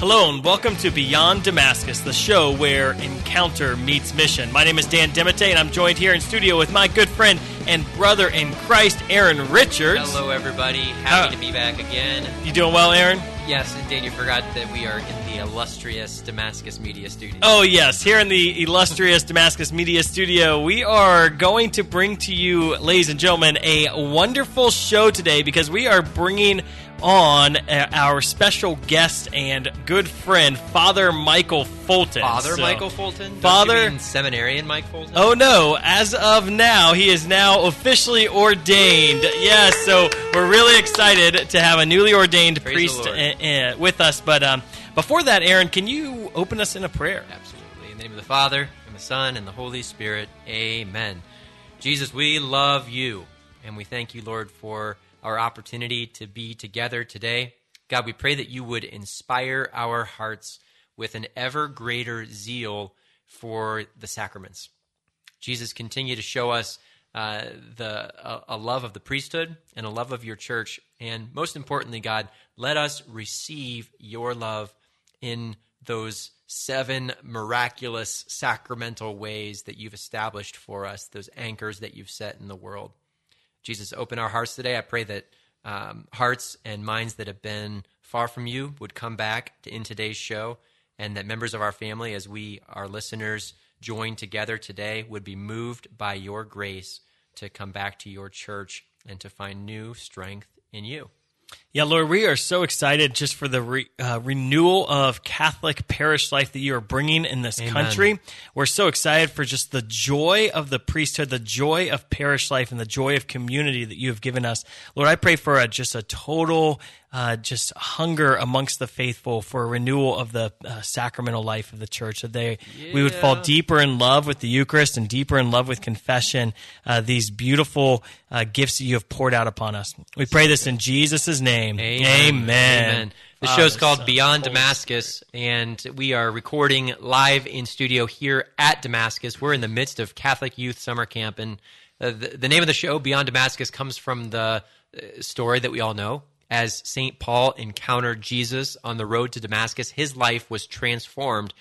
Hello and welcome to Beyond Damascus, the show where encounter meets mission. My name is Dan DeMatte, and I'm joined here in studio with my good friend and brother in Christ, Aaron Richards. Hello, everybody. Happy Uh, to be back again. You doing well, Aaron? Yes, and Dan, you forgot that we are in the illustrious Damascus Media Studio. Oh, yes. Here in the illustrious Damascus Media Studio, we are going to bring to you, ladies and gentlemen, a wonderful show today because we are bringing on uh, our special guest and good friend, Father Michael Fulton. Father So- Michael Fulton? Don't Father- seminarian Mike Fulton? Oh no, as of now, he is now officially ordained. Yes, so we're really excited to have a newly ordained Praise priest uh, uh, with us. But um, before that, Aaron, can you open us in a prayer? Absolutely. In the name of the Father, and the Son, and the Holy Spirit. Amen. Jesus, we love you, and we thank you, Lord, for our opportunity to be together today. God, we pray that you would inspire our hearts with an ever greater zeal for the sacraments. Jesus, continue to show us uh, the a, a love of the priesthood and a love of your church, and most importantly, God, let us receive your love in those seven miraculous sacramental ways that you've established for us, those anchors that you've set in the world. Jesus, open our hearts today. I pray that um, hearts and minds that have been far from you would come back to, in today's show, and that members of our family, as we, our listeners, join together today, would be moved by your grace to come back to your church and to find new strength in you. Yeah, Lord, we are so excited just for the re, uh, renewal of Catholic parish life that you are bringing in this Amen. country. We're so excited for just the joy of the priesthood, the joy of parish life, and the joy of community that you have given us. Lord, I pray for a, just a total, uh, just hunger amongst the faithful for a renewal of the uh, sacramental life of the church. That they we would fall deeper in love with the Eucharist and deeper in love with confession. Uh, these beautiful uh, gifts that you have poured out upon us. We pray this in Jesus' name. Amen. Amen. The Father, show's called Son, Beyond Holy Damascus, and we are recording live in studio here at Damascus. We're in the midst of Catholic Youth Summer Camp, and uh, the, the name of the show, Beyond Damascus, comes from the uh, story that we all know. As St. Paul encountered Jesus on the road to Damascus, his life was transformed,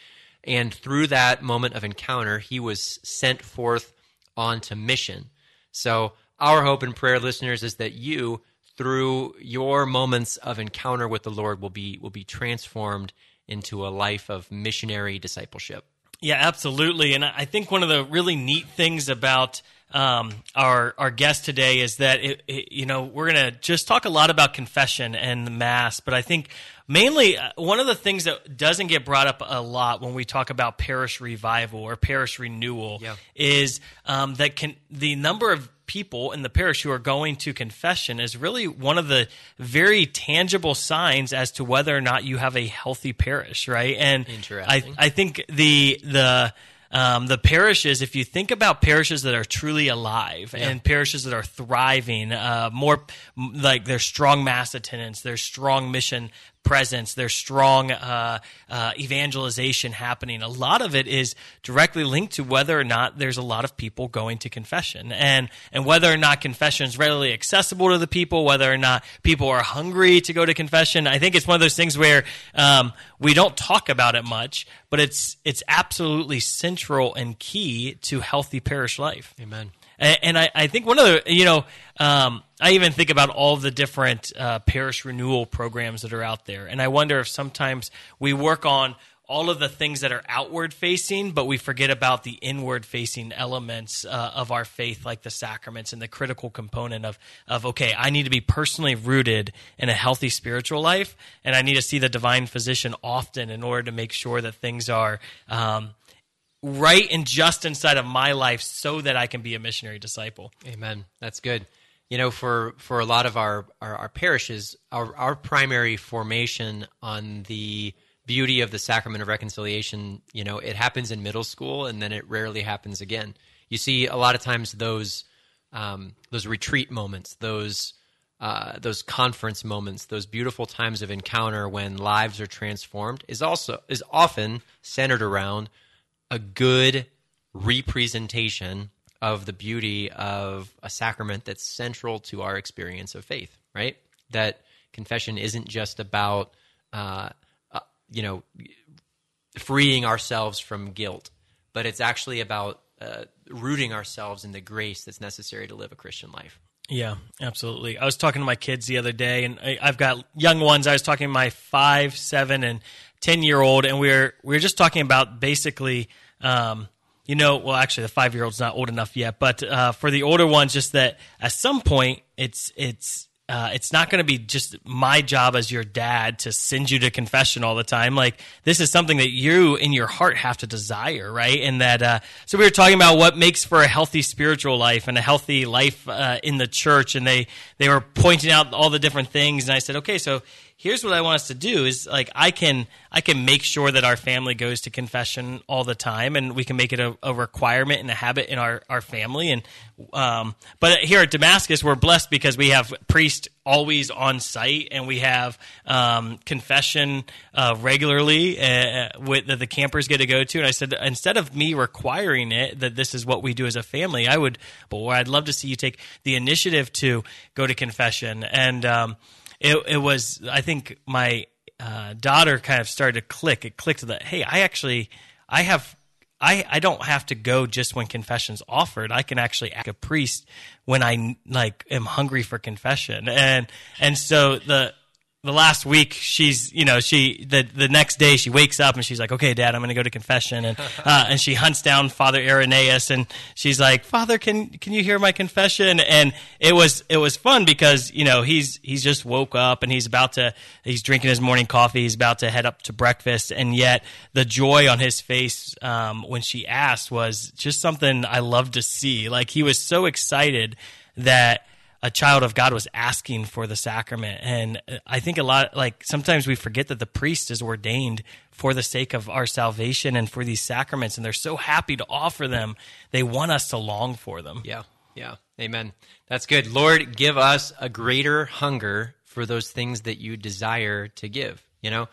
and through that moment of encounter, he was sent forth onto mission. So, our hope and prayer, listeners, is that you, through your moments of encounter with the Lord, will be will be transformed into a life of missionary discipleship. Yeah, absolutely. And I think one of the really neat things about um, our our guest today is that it, it, you know we're going to just talk a lot about confession and the mass, but I think mainly uh, one of the things that doesn't get brought up a lot when we talk about parish revival or parish renewal Yeah. is um, that can the number of people in the parish who are going to confession is really one of the very tangible signs as to whether or not you have a healthy parish, right? And I. I think the the um, the parishes, if you think about parishes that are truly alive and parishes that are thriving, uh, more like there's strong mass attendance, there's strong mission presence, there's strong uh, uh, evangelization happening. A lot of it is directly linked to whether or not there's a lot of people going to confession, and and whether or not confession is readily accessible to the people, whether or not people are hungry to go to confession. I think it's one of those things where um, we don't talk about it much, but it's it's absolutely central and key to healthy parish life. Amen. And I, I think one of the, you know, um, I even think about all the different uh, parish renewal programs that are out there. And I wonder if sometimes we work on all of the things that are outward facing, but we forget about the inward facing elements uh, of our faith, like the sacraments and the critical component of, of, okay, I need to be personally rooted in a healthy spiritual life, and I need to see the divine physician often in order to make sure that things are. Um, right and just inside of my life so that I can be a missionary disciple. Amen. That's good. You know, for for a lot of our our, our parishes, our our primary formation on the beauty of the sacrament of reconciliation, you know, it happens in middle school and then it rarely happens again. You see a lot of times those um, those retreat moments, those uh, those conference moments, those beautiful times of encounter when lives are transformed, is also is often centered around a good representation of the beauty of a sacrament that's central to our experience of faith, right? That confession isn't just about uh, a, you know, freeing ourselves from guilt, but it's actually about uh, rooting ourselves in the grace that's necessary to live a Christian life. Yeah, absolutely. I was talking to my kids the other day, and I, have got young ones. I was talking to my five, seven, and ten year old, and we are we are just talking about basically, um, you know, well, actually, the five year old's not old enough yet, but uh, for the older ones, just that at some point, it's it's uh, it's not going to be just my job as your dad to send you to confession all the time. Like this is something that you in your heart have to desire, right? And that uh, so we were talking about what makes for a healthy spiritual life and a healthy life uh, in the church, and they they were pointing out all the different things, and I said, okay, so here's what I want us to do is like I can I can make sure that our family goes to confession all the time and we can make it a, a requirement and a habit in our, our family. And um, but here at Damascus we're blessed because we have priest always on site and we have um, confession uh, regularly uh, with, that the campers get to go to. And I said instead of me requiring it that this is what we do as a family I would boy I'd love to see you take the initiative to go to confession. And um, it, it was I think my uh, daughter kind of started to click. It clicked that hey, I actually I have I, I don't have to go just when confession's offered. I can actually act a priest when I like am hungry for confession. And and so the the last week she's you know she the the next day she wakes up and she's like okay dad i'm going to go to confession. And uh, and she hunts down father irenaeus and she's like father can can you hear my confession? And it was it was fun because you know he's he's just woke up and he's about to he's drinking his morning coffee he's about to head up to breakfast. And yet the joy on his face um, when she asked was just something i love to see. Like he was so excited that a child of God was asking for the sacrament. And I think a lot, like sometimes we forget that the priest is ordained for the sake of our salvation and for these sacraments. And they're so happy to offer them. They want us to long for them. Yeah. Yeah. Amen. That's good. Lord, give us a greater hunger for those things that you desire to give. You know,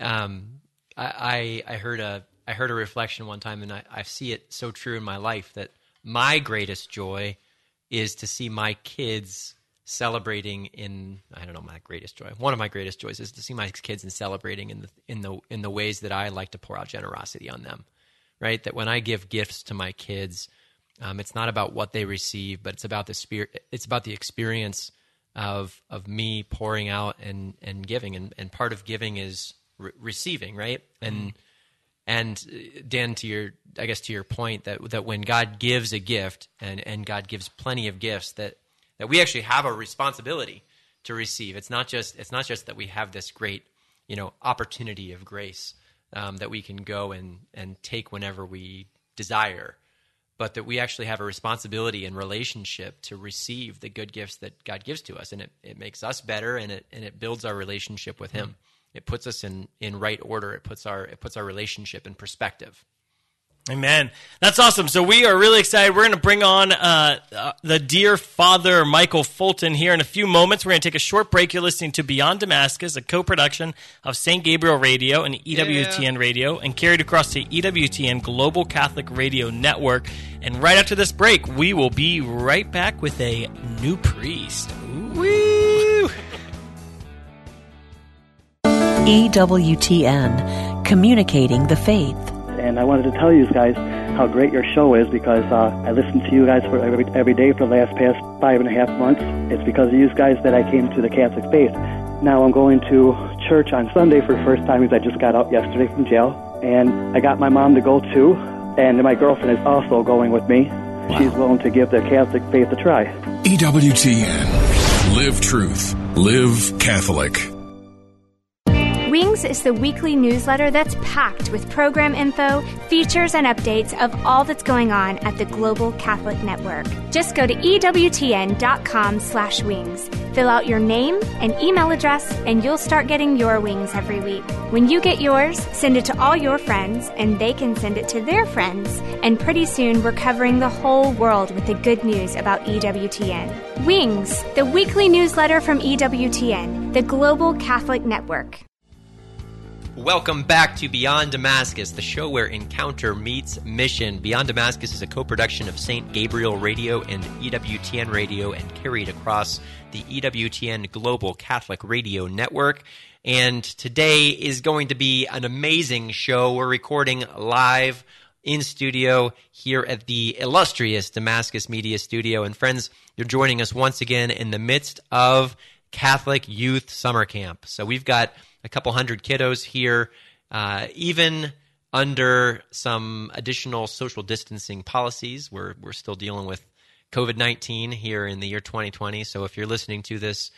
um, I, I, I heard a, I heard a reflection one time and I, I see it so true in my life that my greatest joy is to see my kids celebrating in I don't know my greatest joy. One of my greatest joys is to see my kids and celebrating in the in the in the ways that I like to pour out generosity on them. Right? That when I give gifts to my kids, um, it's not about what they receive, but it's about the spirit. It's about the experience of of me pouring out and and giving, and and part of giving is re- receiving, right? And mm and uh, Dan, to your, I guess to your point that that when God gives a gift and and God gives plenty of gifts, that that we actually have a responsibility to receive. It's not just it's not just that we have this great you know opportunity of grace um, that we can go and and take whenever we desire, but that we actually have a responsibility and relationship to receive the good gifts that God gives to us, and it, it makes us better and it and it builds our relationship with Him. Mm-hmm it puts us in in right order. It puts our it puts our relationship in perspective. Amen. That's awesome. So we are really excited. We're going to bring on uh, uh, the dear Father Michael Fulton here in a few moments. We're going to take a short break. You're listening to Beyond Damascus, a co-production of St. Gabriel Radio and EWTN yeah. Radio, and carried across to EWTN Global Catholic Radio Network. And right after this break, we will be right back with a new priest. Woo! EWTN, communicating the faith. And I wanted to tell you guys how great your show is because uh, I listened to you guys for every, every day for the last past five and a half months. It's because of you guys that I came to the Catholic faith. Now I'm going to church on Sunday for the first time because I just got out yesterday from jail. And I got my mom to go too, and my girlfriend is also going with me. Wow. She's willing to give the Catholic faith a try. EWTN. Live truth. Live Catholic. Wings is the weekly newsletter that's packed with program info, features, and updates of all that's going on at the Global Catholic Network. Just go to EWTN.com slash wings. Fill out your name and email address, and you'll start getting your wings every week. When you get yours, send it to all your friends, and they can send it to their friends. And pretty soon, we're covering the whole world with the good news about EWTN. Wings, the weekly newsletter from EWTN, the Global Catholic Network. Welcome back to Beyond Damascus, the show where encounter meets mission. Beyond Damascus is a co production of St. Gabriel Radio and EWTN Radio and carried across the EWTN Global Catholic Radio Network. And today is going to be an amazing show. We're recording live in studio here at the illustrious Damascus Media Studio. And friends, you're joining us once again in the midst of Catholic Youth Summer Camp. So we've got a couple hundred kiddos here, uh, even under some additional social distancing policies. We're, we're still dealing with COVID 19 here in the year 2020. So if you're listening to this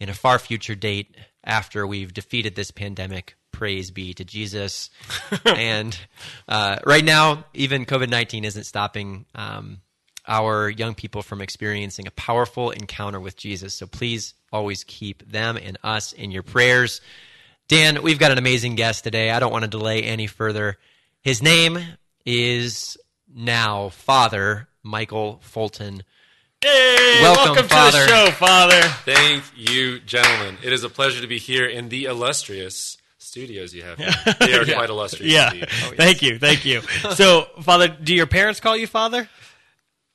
in a far future date after we've defeated this pandemic, praise be to Jesus. and uh, right now, even COVID 19 isn't stopping. Um, our young people from experiencing a powerful encounter with Jesus. So please always keep them and us in your prayers. Dan, we've got an amazing guest today. I don't want to delay any further. His name is now Father Michael Fulton. Hey, Welcome, welcome, Father. to the show, Father. Thank you, gentlemen. It is a pleasure to be here in the illustrious studios you have. Here. They are quite illustrious. Yeah, indeed. thank you, thank you. So, Father, do your parents call you Father?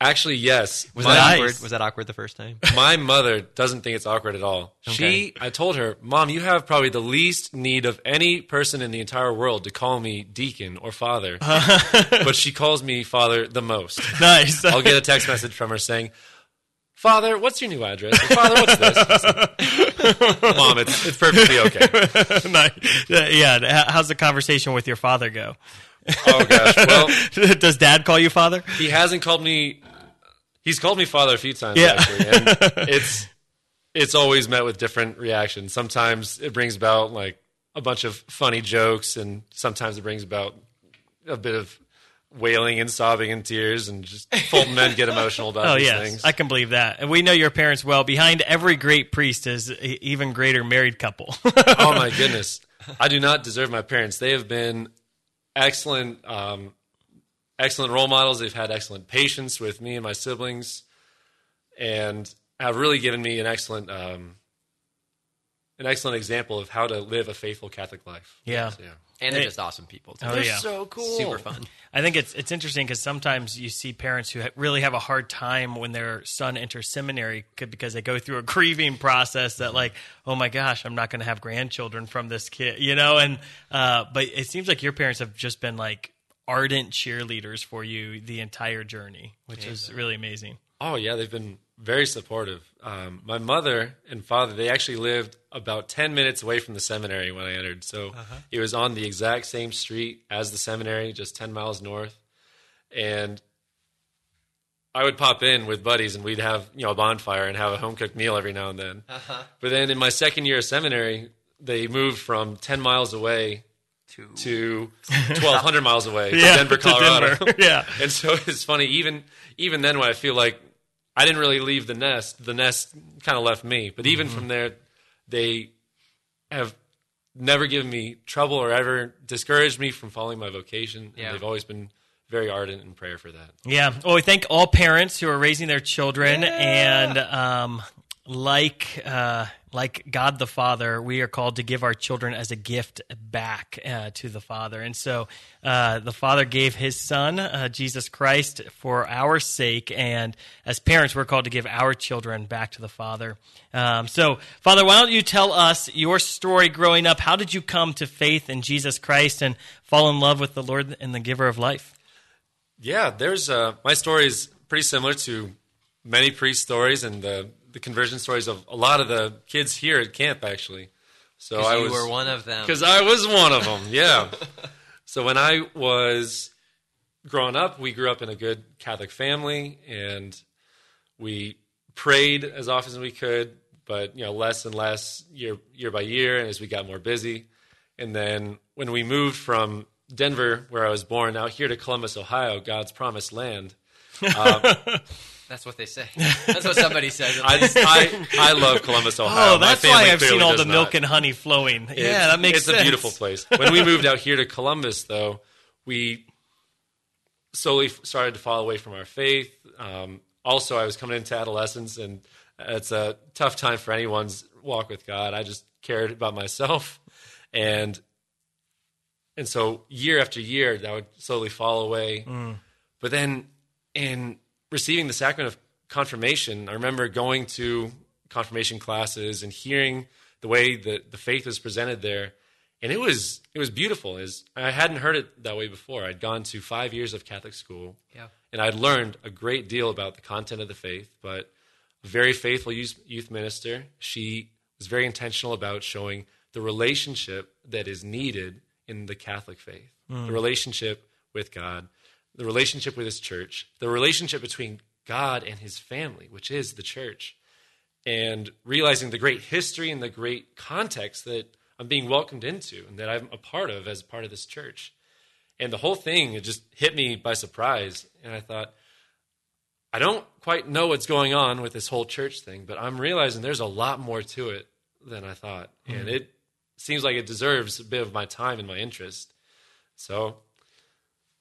Actually, yes. Was that awkward? Was that awkward the first time? my mother doesn't think it's awkward at all. She, I told her, Mom, you have probably the least need of any person in the entire world to call me deacon or father, but she calls me father the most. Nice. I'll get a text message from her saying, Father, what's your new address? Or, Father, what's this? Mom, it's, it's perfectly okay. nice. Yeah. How's the conversation with your father go? Oh, gosh. Well, Does Dad call you Father? he hasn't called me he's called me father a few times Yeah. actually and it's it's always met with different reactions sometimes it brings about like a bunch of funny jokes and sometimes it brings about a bit of wailing and sobbing and tears and just Fulton men get emotional about Oh these yes, things I can believe that. And we know your parents well. Behind every great priest is an even greater married couple. oh my goodness i do not deserve my parents they have been excellent um, excellent role models they've had excellent patience with me and my siblings and have really given me an excellent um, an excellent example of how to live a faithful catholic life Yeah. So, yeah. And they're just awesome people. Too. Oh, They're yeah. so cool. Super fun. I think it's it's interesting because sometimes you see parents who ha- really have a hard time when their son enters seminary because they go through a grieving process that like, oh my gosh, I'm not going to have grandchildren from this kid, you know. And uh, but it seems like your parents have just been like ardent cheerleaders for you the entire journey, which is really amazing. Oh yeah, they've been very supportive. Um, my mother and father, they actually lived about ten minutes away from the seminary when I entered, so it was on the exact same street as the seminary, just ten miles north. And I would pop in with buddies, and we'd have you know a bonfire and have a home cooked meal every now and then. But then in my second year of seminary, they moved from ten miles away To, to twelve hundred miles away to Yeah, Denver, to Colorado. Denver. Yeah. and so it's funny. Even even then, when I feel like I didn't really leave the nest, the nest kind of left me. But even Mm-hmm. from there, they have never given me trouble or ever discouraged me from following my vocation. Yeah. And they've always been very ardent in prayer for that. Yeah. Well, we thank all parents who are raising their children, and um, like uh, like God the Father, we are called to give our children as a gift back uh, to the Father. And so, uh, the Father gave His Son, uh, Jesus Christ, for our sake, and as parents, we're called to give our children back to the Father. Um, so, Father, why don't you tell us your story growing up? How did you come to faith in Jesus Christ and fall in love with the Lord and the Giver of life? Yeah, there's uh, my story is pretty similar to many priest stories and the the conversion stories of a lot of the kids here at camp actually. So I you was were one of them. because I was one of them. Yeah. so when I was growing up, we grew up in a good Catholic family, and we prayed as often as we could, but you know less and less year year by year, and as we got more busy. And then when we moved from Denver, where I was born, out here to Columbus, Ohio, God's promised land. Uh, That's what they say. That's what somebody says. I. I, I love Columbus, Ohio. Oh, that's family why I've seen all the milk not. and honey flowing. yeah, that makes it's sense. a beautiful place. When we moved out here to Columbus, though, we slowly started to fall away from our faith. Um, also, I was coming into adolescence, and it's a tough time for anyone's walk with God. I just cared about myself, and and so year after year, that would slowly fall away. But then in receiving the sacrament of confirmation, I remember going to confirmation classes and hearing the way that the faith was presented there. And it was it was beautiful. Is I hadn't heard it that way before. I'd gone to five years of Catholic school, Yeah. and I'd learned a great deal about the content of the faith. But a very faithful youth, youth minister, she was very intentional about showing the relationship that is needed in the Catholic faith, the mm. relationship with God, the relationship with His church, the relationship between God and His family, which is the church, and realizing the great history and the great context that I'm being welcomed into and that I'm a part of as part of this church. And the whole thing, it just hit me by surprise. And I thought, I don't quite know what's going on with this whole church thing, but I'm realizing there's a lot more to it than I thought. And mm. it seems like it deserves a bit of my time and my interest. So,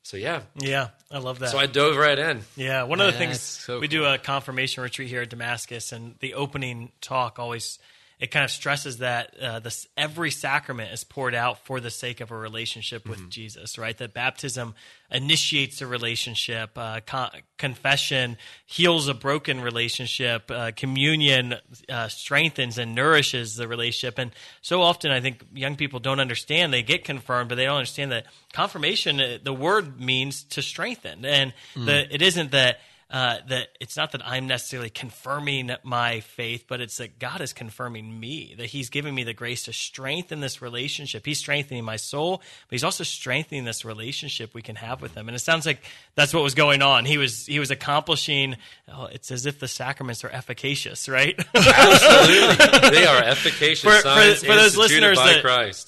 so yeah. Yeah, I love that. So I dove right in. Yeah, one of the Yeah, things so we do a confirmation retreat here at Damascus, and the opening talk always it kind of stresses that uh, this every sacrament is poured out for the sake of a relationship with Jesus, right? That baptism initiates a relationship, uh, con- confession heals a broken relationship, uh, communion uh, strengthens and nourishes the relationship, and so often I think young people don't understand. They get confirmed, but they don't understand that confirmation. uh, The word means to strengthen, and the it isn't that uh, that it's not that I'm necessarily confirming my faith, but it's that God is confirming me, that He's giving me the grace to strengthen this relationship. He's strengthening my soul, but He's also strengthening this relationship we can have with Him. And it sounds like that's what was going on. He was He was accomplishing. Oh, it's as if the sacraments are efficacious, right? Absolutely. they are efficacious for, for, for those listeners by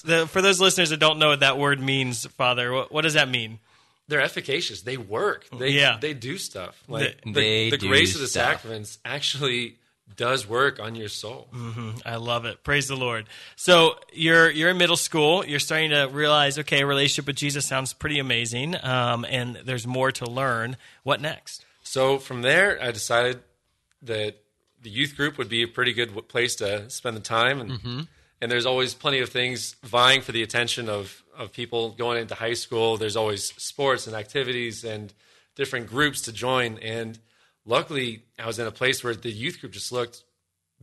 that, for those listeners that don't know what that word means, Father, what, what does that mean? They're efficacious. They work. They Yeah. they do stuff. Like the, They the do grace of the stuff. sacraments actually does work on your soul. I love it. Praise the Lord. So you're you're in middle school. You're starting to realize, okay, a relationship with Jesus sounds pretty amazing, um, and there's more to learn. What next? So from there, I decided that the youth group would be a pretty good place to spend the time, and and there's always plenty of things vying for the attention of of people going into high school. There's always sports and activities and different groups to join, and luckily, I was in a place where the youth group just looked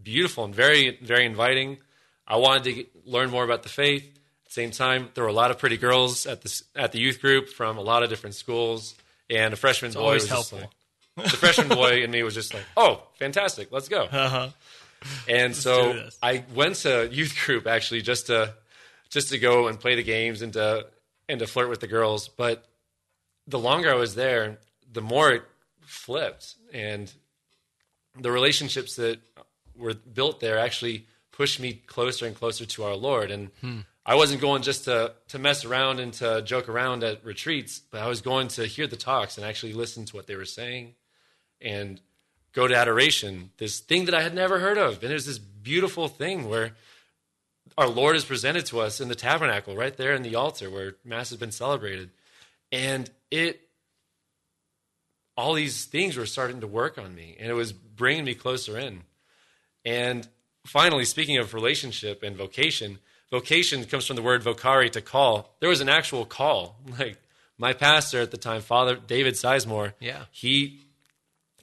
beautiful and very very inviting. I wanted to get, learn more about the faith. At the same time, there were a lot of pretty girls at the at the youth group from a lot of different schools, and a freshman boy always was helpful. like- the freshman boy in me was just like, "Oh, fantastic, let's go!" Uh-huh. And do so. I went to youth group actually just to just to go and play the games and to and to flirt with the girls. But the longer I was there, the more it flipped, and the relationships that were built there actually pushed me closer and closer to our Lord. And hmm. I wasn't going just to to mess around and to joke around at retreats, but I was going to hear the talks and actually listen to what they were saying and go to adoration, this thing that I had never heard of. And it was this beautiful thing where our Lord is presented to us in the tabernacle, right there in the altar where Mass has been celebrated. And it, all these things were starting to work on me, and it was bringing me closer in. And finally, speaking of relationship and vocation, vocation comes from the word vocare to call. There was an actual call. Like my pastor at the time, Father David Sizemore, Yeah. he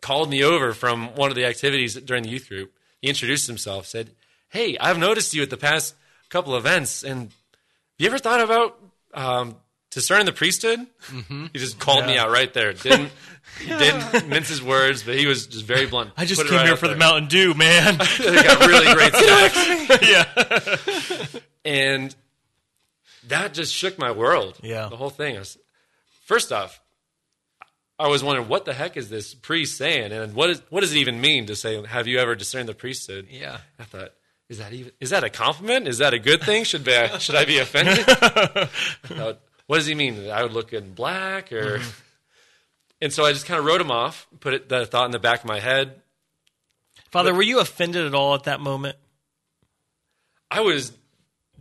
called me over from one of the activities during the youth group. He introduced himself, said, "Hey, I've noticed you at the past couple events, and have you ever thought about um, discerning the priesthood?" Mm-hmm. He just called me out right there. Didn't he didn't mince his words, but he was just very blunt. I just Put came right here for the. Mountain Dew, man. they got really great snacks. yeah. and that just shook my world. Yeah. the whole thing. I was, first off, I was wondering what the heck is this priest saying, and what is what does it even mean to say, "Have you ever discerned the priesthood?" Yeah. I thought, is that even is that a compliment? Is that a good thing? Should be should I be offended? Thought, what does he mean? I would look in black, or mm-hmm. and so I just kind of wrote him off, put it, that thought in the back of my head. Father, were you offended at all at that moment? I was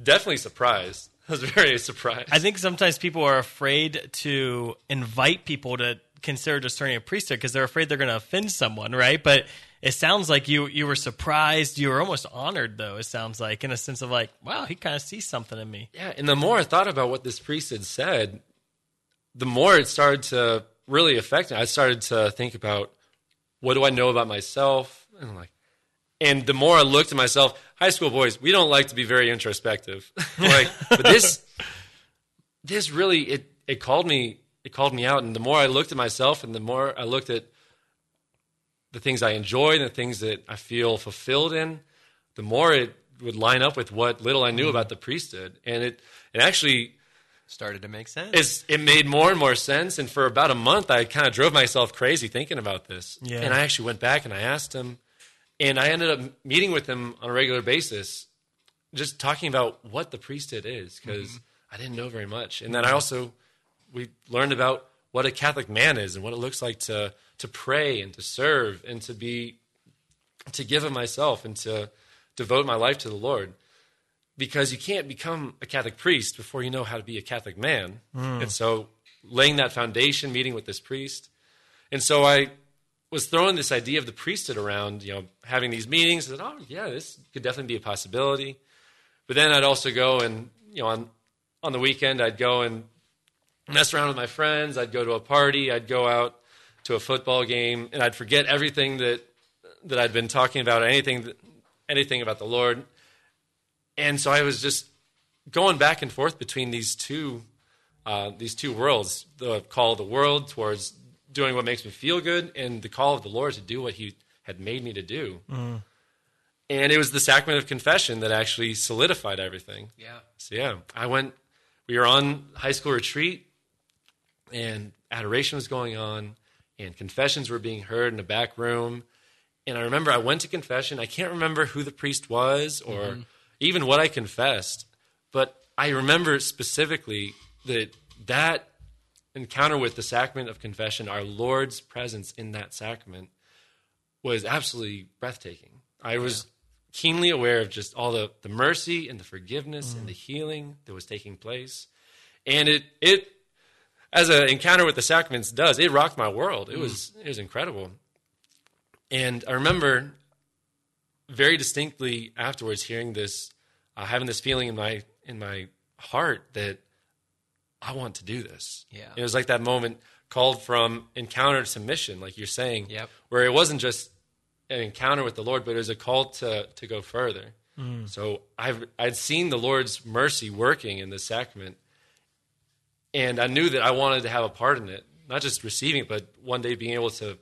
definitely surprised. I was very surprised. I think sometimes people are afraid to invite people to consider discerning a priesthood because they're afraid they're going to offend someone, right? But it sounds like you you were surprised. You were almost honored, though. It sounds like in a sense of like, wow, he kind of sees something in me. Yeah, and the more I thought about what this priest had said, the more it started to really affect me. I started to think about what do I know about myself, and like, and the more I looked at myself, high school boys, we don't like to be very introspective. like, but this, this really it it called me it called me out, and the more I looked at myself, and the more I looked at the things I enjoy and the things that I feel fulfilled in, the more it would line up with what little I knew about the priesthood, and it it actually Started to make sense. it's, it made more and more sense. And for about a month, I kind of drove myself crazy thinking about this. Yeah. And I actually went back and I asked him, and I ended up meeting with him on a regular basis, just talking about what the priesthood is, because mm-hmm. I didn't know very much. And then I also we learned about what a Catholic man is and what it looks like to to pray and to serve and to be to give of myself and to devote my life to the Lord because you can't become a Catholic priest before you know how to be a Catholic man. Hmm. And so, laying that foundation, meeting with this priest, and so I was throwing this idea of the priesthood around, you know, having these meetings. I said, oh yeah, this could definitely be a possibility. But then I'd also go and you know on on the weekend I'd go and mess around with my friends. I'd go to a party. I'd go out to a football game, and I'd forget everything that that I'd been talking about, anything that, anything about the Lord and so I was just going back and forth between these two uh, these two worlds: the call of the world towards doing what makes me feel good, and the call of the Lord to do what He had made me to do. And it was the sacrament of confession that actually solidified everything. yeah. So yeah, I went. We were on high school retreat, and adoration was going on, and confessions were being heard in a back room. And I remember I went to confession. I can't remember who the priest was or mm-hmm. even what I confessed, but I remember specifically that that encounter with the sacrament of confession, our Lord's presence in that sacrament, was absolutely breathtaking. I was keenly aware of just all the, the mercy and the forgiveness and the healing that was taking place. And it it as an encounter with the sacraments does, it rocked my world. It was it was incredible. And I remember very distinctly afterwards hearing this, uh, having this feeling in my in my heart that I want to do this. Yeah. it was like that moment called from encounter to mission, like you're saying. Yep. where it wasn't just an encounter with the Lord, but it was a call to to go further. So I've I'd seen the Lord's mercy working in the sacrament, and I knew that I wanted to have a part in it, not just receiving it, but one day being able to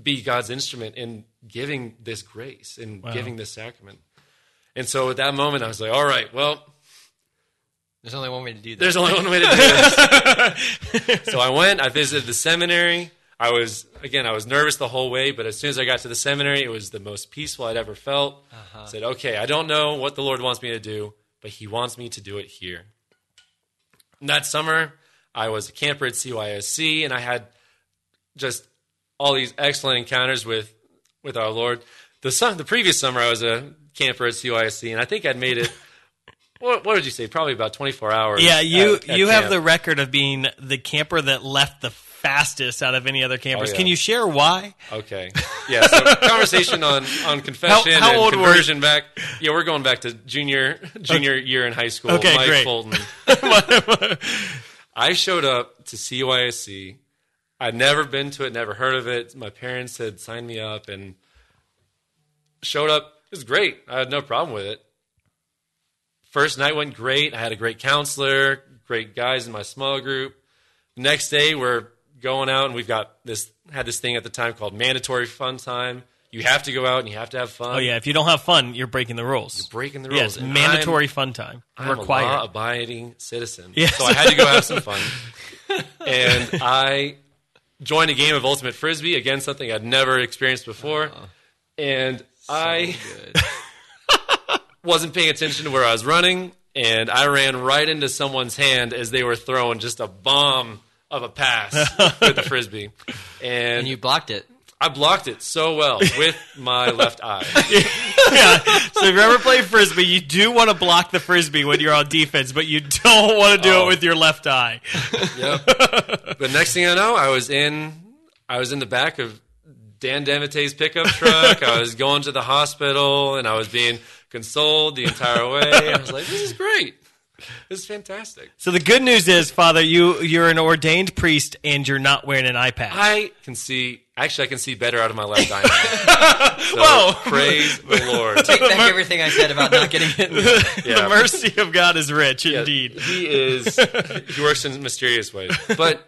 be God's instrument in giving this grace and giving this sacrament. And so at that moment, I was like, all right, well, There's only one way to do this. there's only one way to do this. so I went, I visited the seminary. I was, again, I was nervous the whole way, but as soon as I got to the seminary, it was the most peaceful I'd ever felt. I said, okay, I don't know what the Lord wants me to do, but He wants me to do it here. And that summer, I was a camper at CYSC, and I had just all these excellent encounters with, with our Lord. The, sun, the previous summer, I was a camper at CYSC, and I think I'd made it. What, what did you say? Probably about 24 hours. Yeah, you at- at you have the record of being the camper that left the fastest out of any other campers. Oh, yeah. Can you share why? Okay. Yeah. So conversation on on confession How- how and old were conversion back. Yeah, we're going back to junior junior year in high school. Okay, Mike great. Fulton. I showed up to CYSC. I'd never been to it, never heard of it. My parents had signed me up and showed up. It was great. I had no problem with it. First night went great. I had a great counselor, great guys in my small group. Next day we're going out and we've got this had this thing at the time called mandatory fun time. You have to go out and you have to have fun. Oh yeah, if you don't have fun, you're breaking the rules. You're breaking the rules. Yes, And mandatory I'm- fun time I'm required. a law-abiding citizen. Yes. So I had to go have some fun. and I joined a game of ultimate frisbee again, something I'd never experienced before. Uh-huh. and I wasn't paying attention to where I was running, and I ran right into someone's hand as they were throwing just a bomb of a pass with the frisbee. And, and you blocked it. I blocked it so well with my left eye. yeah. So if you ever play frisbee, you do want to block the frisbee when you're on defense, but you don't want to do Oh. it with your left eye. Yep. but next thing I know, I was in I was in the back of Dan DeMatte's pickup truck. I was going to the hospital, and I was being consoled the entire way. I was like, "This is great. This is fantastic." So the good news is, Father, you you're an ordained priest and you're not wearing an eye patch. I can see. Actually, I can see better out of my left eye. Now. So, Whoa. Praise the Lord. Take back everything I said about not getting hit. the- Yeah. The mercy of God is rich Yeah, indeed. He is. He works in mysterious ways. But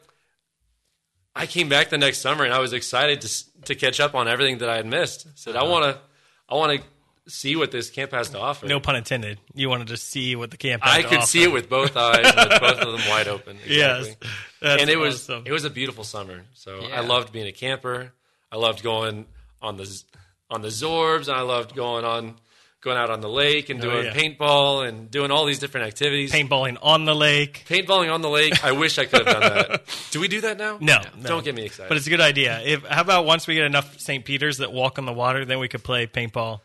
I came back the next summer and I was excited to to catch up on everything that I had missed. Said Uh-huh. I want to. I want to see what this camp has to offer. No pun intended. You wanted to see what the camp. Had I to could offer. see it with both eyes, with both of them wide open. Exactly. Yes, That's and it was awesome. it was a beautiful summer. So Yeah. I loved being a camper. I loved going on the on the Zorbs, and I loved going on going out on the lake and Oh, doing yeah. paintball and doing all these different activities. paintballing on the lake. Paintballing on the lake. I wish I could have done that. Do we do that now? No, no. Don't get me excited. But it's a good idea. If how about once we get enough St. Peters that walk on the water, then we could play paintball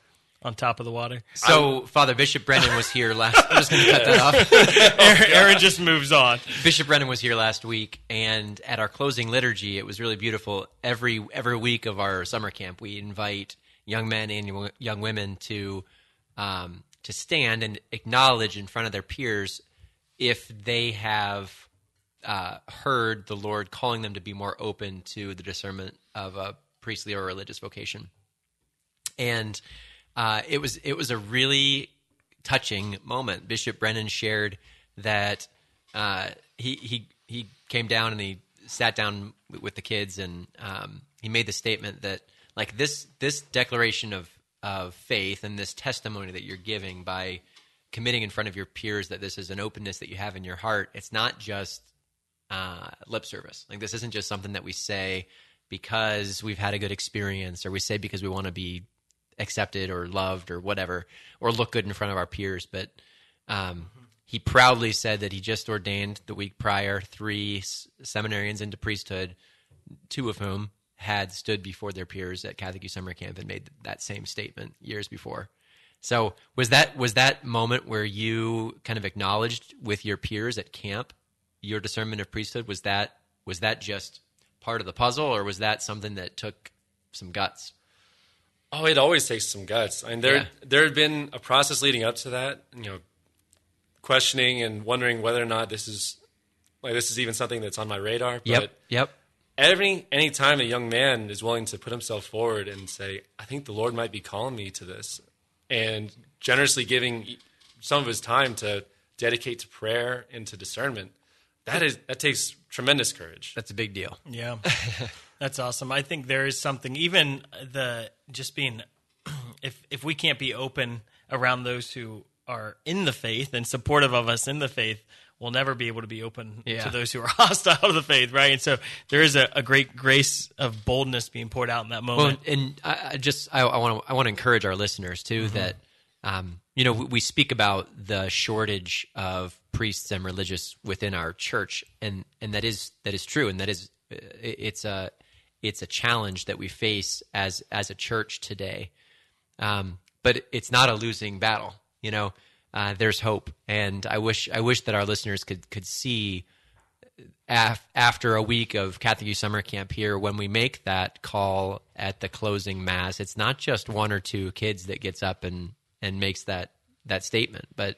on top of the water. So Father Bishop Brennan was here last. I'm just going to cut that off. Aaron, Aaron just moves on. Bishop Brennan was here last week, and at our closing liturgy, it was really beautiful. Every every week of our summer camp, we invite young men and young- young women to um, to stand and acknowledge in front of their peers if they have uh, heard the Lord calling them to be more open to the discernment of a priestly or religious vocation. And uh, it was it was a really touching moment. Bishop Brennan shared that uh, he he he came down and he sat down with the kids and um, he made the statement that like this this declaration of of faith and this testimony that you're giving by committing in front of your peers that this is an openness that you have in your heart. It's not just uh, lip service. Like this isn't just something that we say because we've had a good experience, or we say because we want to be accepted or loved or whatever, or look good in front of our peers. But um, he proudly said that he just ordained the week prior three seminarians into priesthood, two of whom had stood before their peers at Catholic Summer Camp and made that same statement years before. So was that was that moment where you kind of acknowledged with your peers at camp your discernment of priesthood? Was that was that just part of the puzzle, or was that something that took some guts? Oh, it always takes some guts. I mean, there Yeah. there had been a process leading up to that. You know, questioning and wondering whether or not this is like this is even something that's on my radar. But yep. Yep. every any time a young man is willing to put himself forward and say, "I think the Lord might be calling me to this," and generously giving some of his time to dedicate to prayer and to discernment, that is that takes tremendous courage. That's a big deal. Yeah. That's awesome. I think there is something even the just being if if we can't be open around those who are in the faith and supportive of us in the faith, we'll never be able to be open Yeah. to those who are hostile to the faith, right? And so there is a, a great grace of boldness being poured out in that Well, moment. and I, I just I want to I want to encourage our listeners too that um, you know we, we speak about the shortage of priests and religious within our church, and and that is that is true, and that is uh, it's a it's a challenge that we face as as a church today. Um, but it's not a losing battle. You know, uh, there's hope, and I wish I wish that our listeners could could see af- after a week of Catholic Youth Summer Camp here, when we make that call at the closing mass, it's not just one or two kids that gets up and, and makes that, that statement. But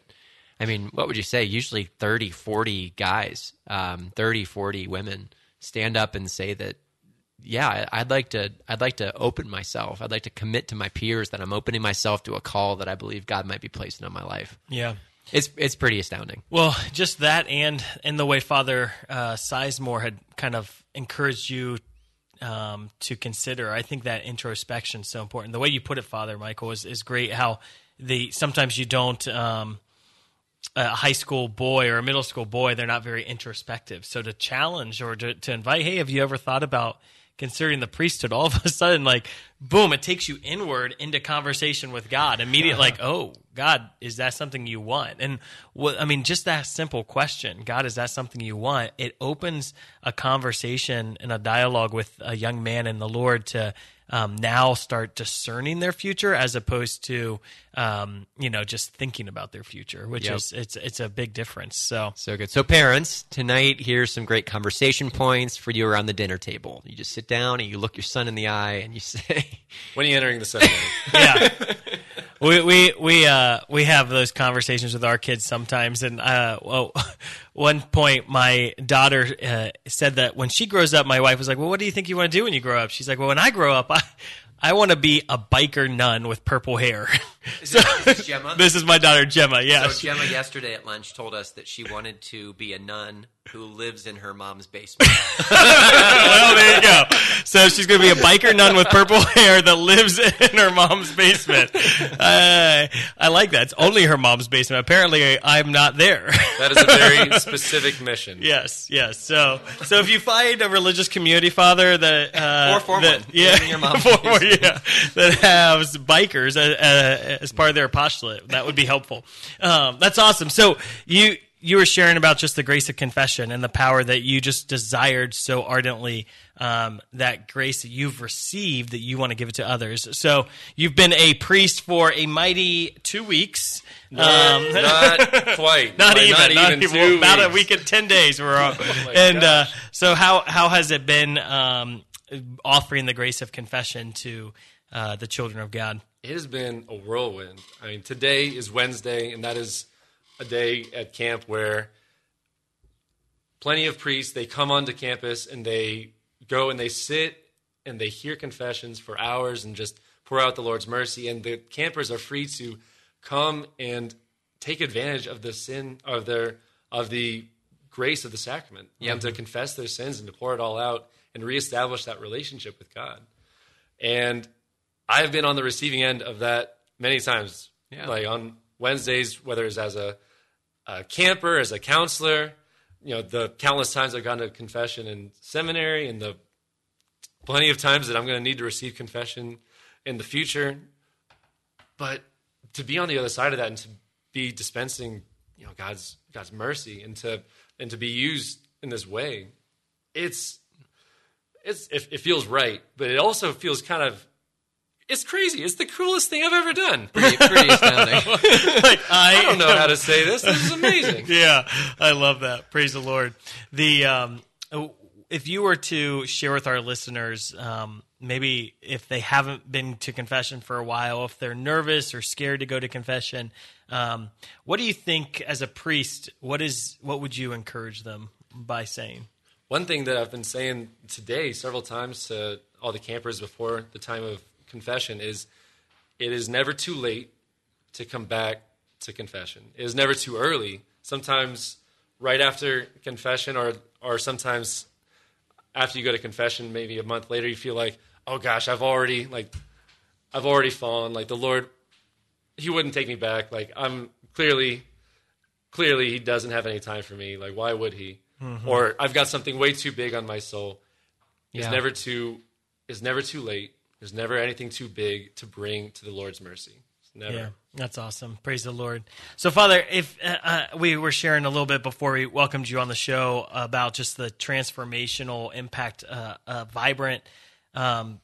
I mean, what would you say? Usually 30, 40 guys, um, 30, 40 women stand up and say that, yeah, I'd like to, I'd like to open myself. I'd like to commit to my peers that I'm opening myself to a call that I believe God might be placing on my life. yeah. It's, it's pretty astounding. Well, just that, and and the way Father uh, Sizemore had kind of encouraged you um, to consider. I think that introspection is so important. The way you put it, Father Michael, is is great. How the sometimes you don't. Um, a high school boy or a middle school boy, they're not very introspective. So to challenge or to, to invite, hey, have you ever thought about considering the priesthood? All of a sudden, like, boom, it takes you inward into conversation with God. Immediate, like, oh, God, is that something you want? And what I mean, just that simple question, God, is that something you want? It opens a conversation and a dialogue with a young man and the Lord to um, now start discerning their future as opposed to um, you know just thinking about their future, which Yep. is it's it's a big difference. So So good. So, parents, tonight, here's some great conversation points for you around the dinner table. You just sit down and you look your son in the eye and you say, When are you entering the seminary? yeah. We we we uh we have those conversations with our kids sometimes, and uh, well, one point my daughter uh, said that when she grows up, my wife was like, "Well, what do you think you want to do when you grow up?" She's like, "Well, when I grow up, I I want to be a biker nun with purple hair." Is this, is Gemma? this is my daughter Gemma. Yes. So Gemma yesterday at lunch told us that she wanted to be a nun who lives in her mom's basement. well, there you go. So she's going to be a biker nun with purple hair that lives in her mom's basement. Uh, I like that. It's only her mom's basement. Apparently, I'm not there. That is a very specific mission. Yes, yes. So, so if you find a religious community, Father, that uh, Or form that, one. yeah, in your mom's. yeah, that has bikers uh, uh, as part of their apostolate, that would be helpful. Um, that's awesome. So you you were sharing about just the grace of confession and the power that you just desired so ardently. Um, that grace that you've received that you want to give it to others. So you've been a priest for a mighty two weeks. Um, Not quite. not even, Not, not even even about a week and ten days. We're on, my and uh, so how how has it been um, offering the grace of confession to uh, the children of God? It has been a whirlwind. I mean, today is Wednesday, and that is a day at camp where plenty of priests they come onto campus and they go and they sit and they hear confessions for hours and just pour out the Lord's mercy. And the campers are free to come and take advantage of the sin of their of the grace of the sacrament and to confess their sins and to pour it all out and reestablish that relationship with God. And I've been on the receiving end of that many times. Yeah. Like on Wednesdays, whether it's as a, a camper, as a counselor, you know, the countless times I've gone to confession in seminary, and the plenty of times that I'm going to need to receive confession in the future. But to be on the other side of that and to be dispensing, you know, God's God's mercy and to and to be used in this way, it's it's it, it feels right, but it also feels kind of it's crazy. It's the coolest thing I've ever done. Pretty, pretty astounding. like I, I don't know how to say this. This is amazing. yeah, I love that. Praise the Lord. The um, if you were to share with our listeners, um, maybe if they haven't been to confession for a while, if they're nervous or scared to go to confession, um, what do you think as a priest? What is what would you encourage them by saying? One thing that I've been saying today several times to all the campers before the time of confession is it is never too late to come back to confession. It is never too early. Sometimes right after confession or or sometimes after you go to confession maybe a month later you feel like, "Oh gosh, I've already like I've already fallen. Like the Lord he wouldn't take me back. Like I'm clearly clearly he doesn't have any time for me. Like why would he? Or I've got something way too big on my soul. It's Yeah. never too it's never too late. There's never anything too big to bring to the Lord's mercy. Never. Yeah, that's awesome. Praise the Lord. So, Father, if uh, uh, we were sharing a little bit before we welcomed you on the show about just the transformational impact uh, a vibrant um,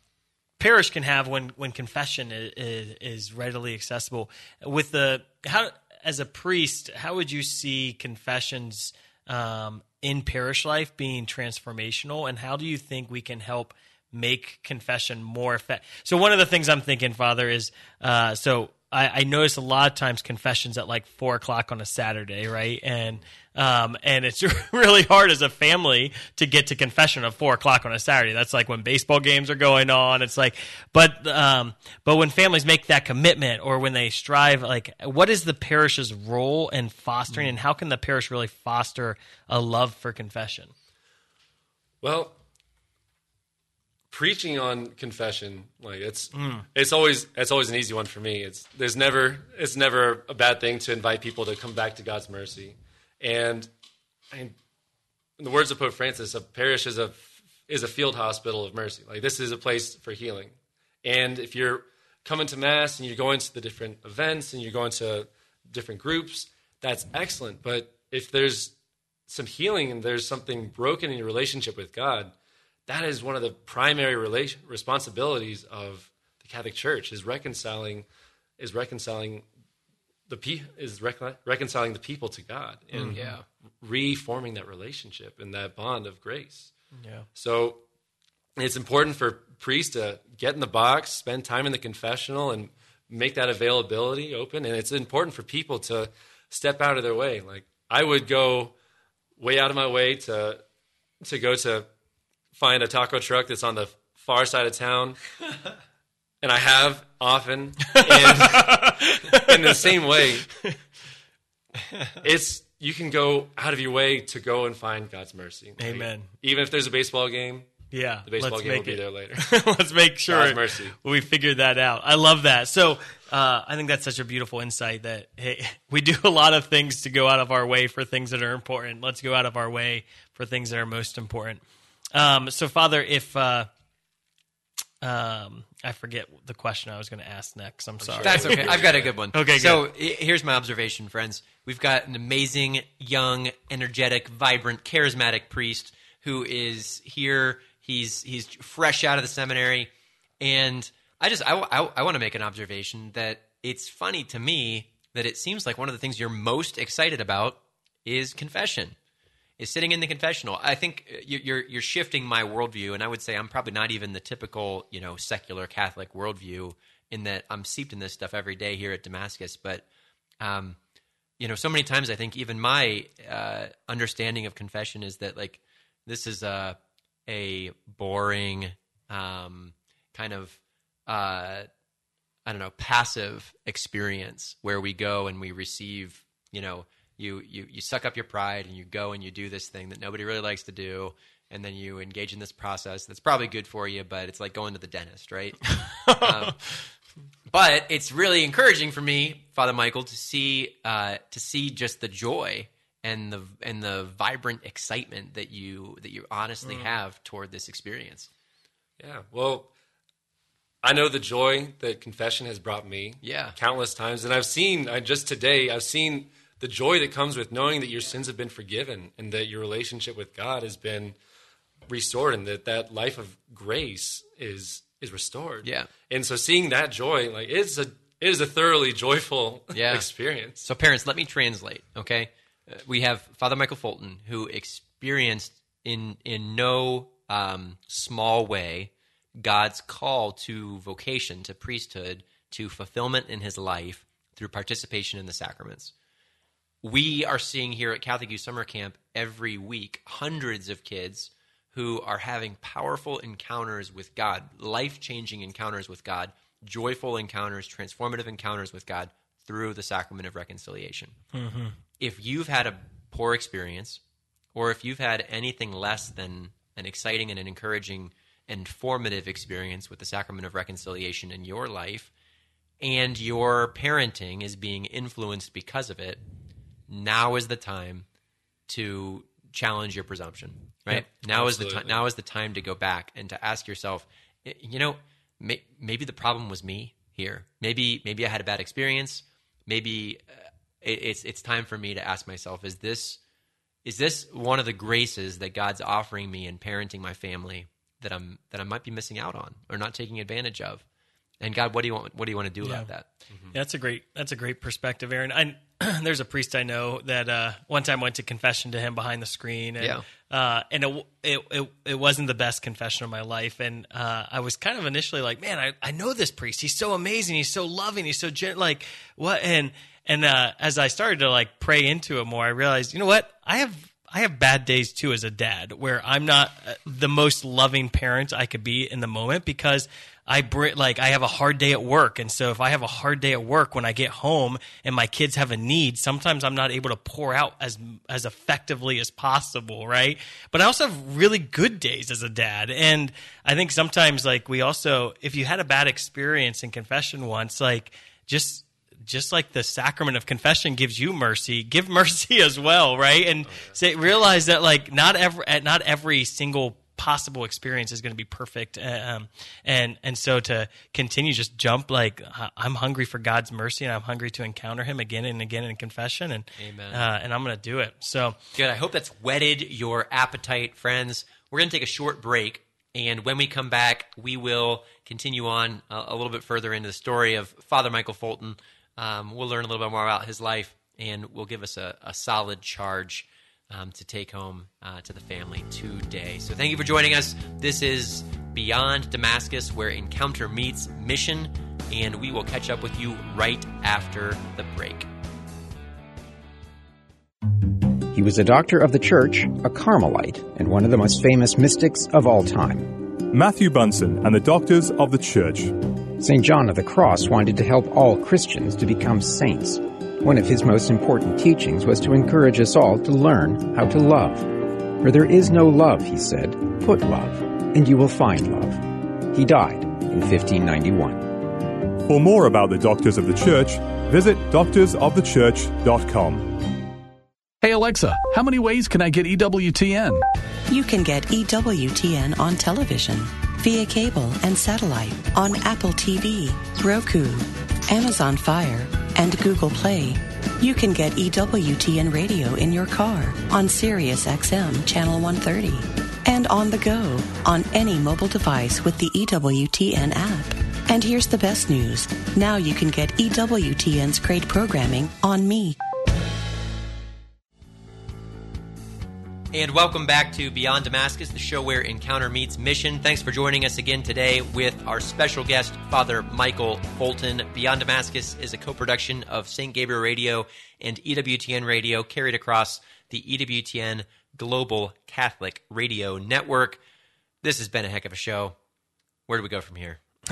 parish can have when when confession is, is readily accessible. With the how as a priest, how would you see confessions um, in parish life being transformational, and how do you think we can help? make confession more effective. So one of the things I'm thinking, Father, is uh, so I, I notice a lot of times confessions at like four o'clock on a Saturday, right? And um, and it's really hard as a family to get to confession at four o'clock on a Saturday. That's like when baseball games are going on. It's like, but um, but when families make that commitment or when they strive, like, what is the parish's role in fostering, and how can the parish really foster a love for confession? Well, preaching on confession, like it's it's always it's always an easy one for me. It's there's never it's never a bad thing to invite people to come back to God's mercy. And in the words of Pope Francis, a parish is a is a field hospital of mercy. Like this is a place for healing. And if you're coming to mass and you're going to the different events and you're going to different groups, that's excellent. But if there's some healing and there's something broken in your relationship with God, that is one of the primary relation, responsibilities of the Catholic Church is reconciling is reconciling the pe- is recon- reconciling the people to God and mm-hmm. Yeah. reforming that relationship and that bond of grace. Yeah. So it's important for priests to get in the box, spend time in the confessional, and make that availability open. And it's important for people to step out of their way. Like I would go way out of my way to to go to find a taco truck that's on the far side of town. And I have often, and in the same way, it's you can go out of your way to go and find God's mercy. Like, Amen. even if there's a baseball game, Yeah. the baseball game will make be it. there later. let's make sure God's mercy. we figured that out. I love that. So uh, I think that's such a beautiful insight that hey, we do a lot of things to go out of our way for things that are important. Let's go out of our way for things that are most important. Um, so, Father, if uh, um, I forget the question I was going to ask next, I'm sorry. That's okay. I've got a good one. Okay, So i- here's my observation, friends. We've got an amazing, young, energetic, vibrant, charismatic priest who is here. He's he's fresh out of the seminary, and I just I I, want to make an observation that it's funny to me that it seems like one of the things you're most excited about is confession is sitting in the confessional. I think uh, you- you're you're shifting my worldview, and I would say I'm probably not even the typical you know secular Catholic worldview in that I'm steeped in this stuff every day here at Damascus. But um, you know, so many times I think even my uh, understanding of confession is that like this is a a boring um, kind of uh, I don't know, passive experience where we go and we receive, you know, you, you, you suck up your pride and you go and you do this thing that nobody really likes to do. And then you engage in this process that's probably good for you, but it's like going to the dentist, right? um, but it's really encouraging for me, Father Michael, to see uh, to see just the joy and the and the vibrant excitement that you that you honestly have toward this experience. Yeah. Well, I know the joy that confession has brought me. Yeah. Countless times. And I've seen, I just today, I've seen the joy that comes with knowing that your sins have been forgiven and that your relationship with God has been restored and that that life of grace is is restored. Yeah. And so seeing that joy, like it's a it is a thoroughly joyful Yeah. experience. So, parents, let me translate. Okay, Uh, we have Father Michael Fulton, who experienced in in no um, small way God's call to vocation, to priesthood, to fulfillment in his life through participation in the sacraments. We are seeing here at Catholic Youth Summer Camp every week hundreds of kids who are having powerful encounters with God, life changing encounters with God, joyful encounters, transformative encounters with God through the sacrament of reconciliation. Mm-hmm. If you've had a poor experience, or if you've had anything less than an exciting and an encouraging and formative experience with the sacrament of reconciliation in your life, and your parenting is being influenced because of it, now is the time to challenge your presumption. Right now is the time. Now is the time to go back and to ask yourself, you know, may, maybe the problem was me here. Maybe maybe I had a bad experience. Maybe uh, it, it's it's time for me to ask myself: Is this is this one of the graces that God's offering me in parenting my family that I'm that I might be missing out on or not taking advantage of? And God, what do you want? What do you want to do about that? Yeah, that's a great that's a great perspective, Aaron. I, there's a priest I know that uh, one time went to confession to him behind the screen, and Yeah. uh, and it, it it it wasn't the best confession of my life, and uh, I was kind of initially like, man, I, I know this priest. He's so amazing. He's so loving. He's so gen- like what and and uh, as I started to like pray into it more, I realized, you know what, I have. I have bad days too as a dad where I'm not uh, the most loving parent I could be in the moment because I bring like I have a hard day at work. And so if I have a hard day at work when I get home and my kids have a need sometimes I'm not able to pour out as as effectively as possible right? But I also have really good days as a dad. And I think sometimes like we also if you had a bad experience in confession once like just just like the sacrament of confession gives you mercy, give mercy as well, right? And oh, say, realize that like not every not every single possible experience is going to be perfect, um, and and so to continue just jump like uh, I'm hungry for God's mercy and I'm hungry to encounter Him again and again in confession, and Amen. uh, and I'm going to do it. So Good. I hope that's whetted your appetite, friends. We're going to take a short break. And when we come back, we will continue on a, a little bit further into the story of Father Michael Fulton. Um, we'll learn a little bit more about his life, and will give us a, a solid charge um, to take home uh, to the family today. So thank you for joining us. This is Beyond Damascus, where encounter meets mission, and we will catch up with you right after the break. He was a doctor of the church, a Carmelite, and one of the most famous mystics of all time. Matthew Bunson and the Doctors of the Church. St. John of the Cross wanted to help all Christians to become saints. One of his most important teachings was to encourage us all to learn how to love. For there is no love, he said, put love, and you will find love. He died in 1591. For more about the Doctors of the Church, visit doctorsofthechurch.com. Hey Alexa, how many ways can I get EWTN? You can get EWTN on television, via cable and satellite, on Apple TV, Roku, Amazon Fire, and Google Play. You can get EWTN radio in your car on Sirius XM Channel 130 and on the go on any mobile device with the EWTN app. And here's the best news. Now you can get EWTN's great programming on me. And welcome back to Beyond Damascus, the show where encounter meets mission. Thanks for joining us again today with our special guest, Father Michael Fulton. Beyond Damascus is a co production of St. Gabriel Radio and EWTN Radio, carried across the EWTN Global Catholic Radio Network. This has been a heck of a show. Where do we go from here?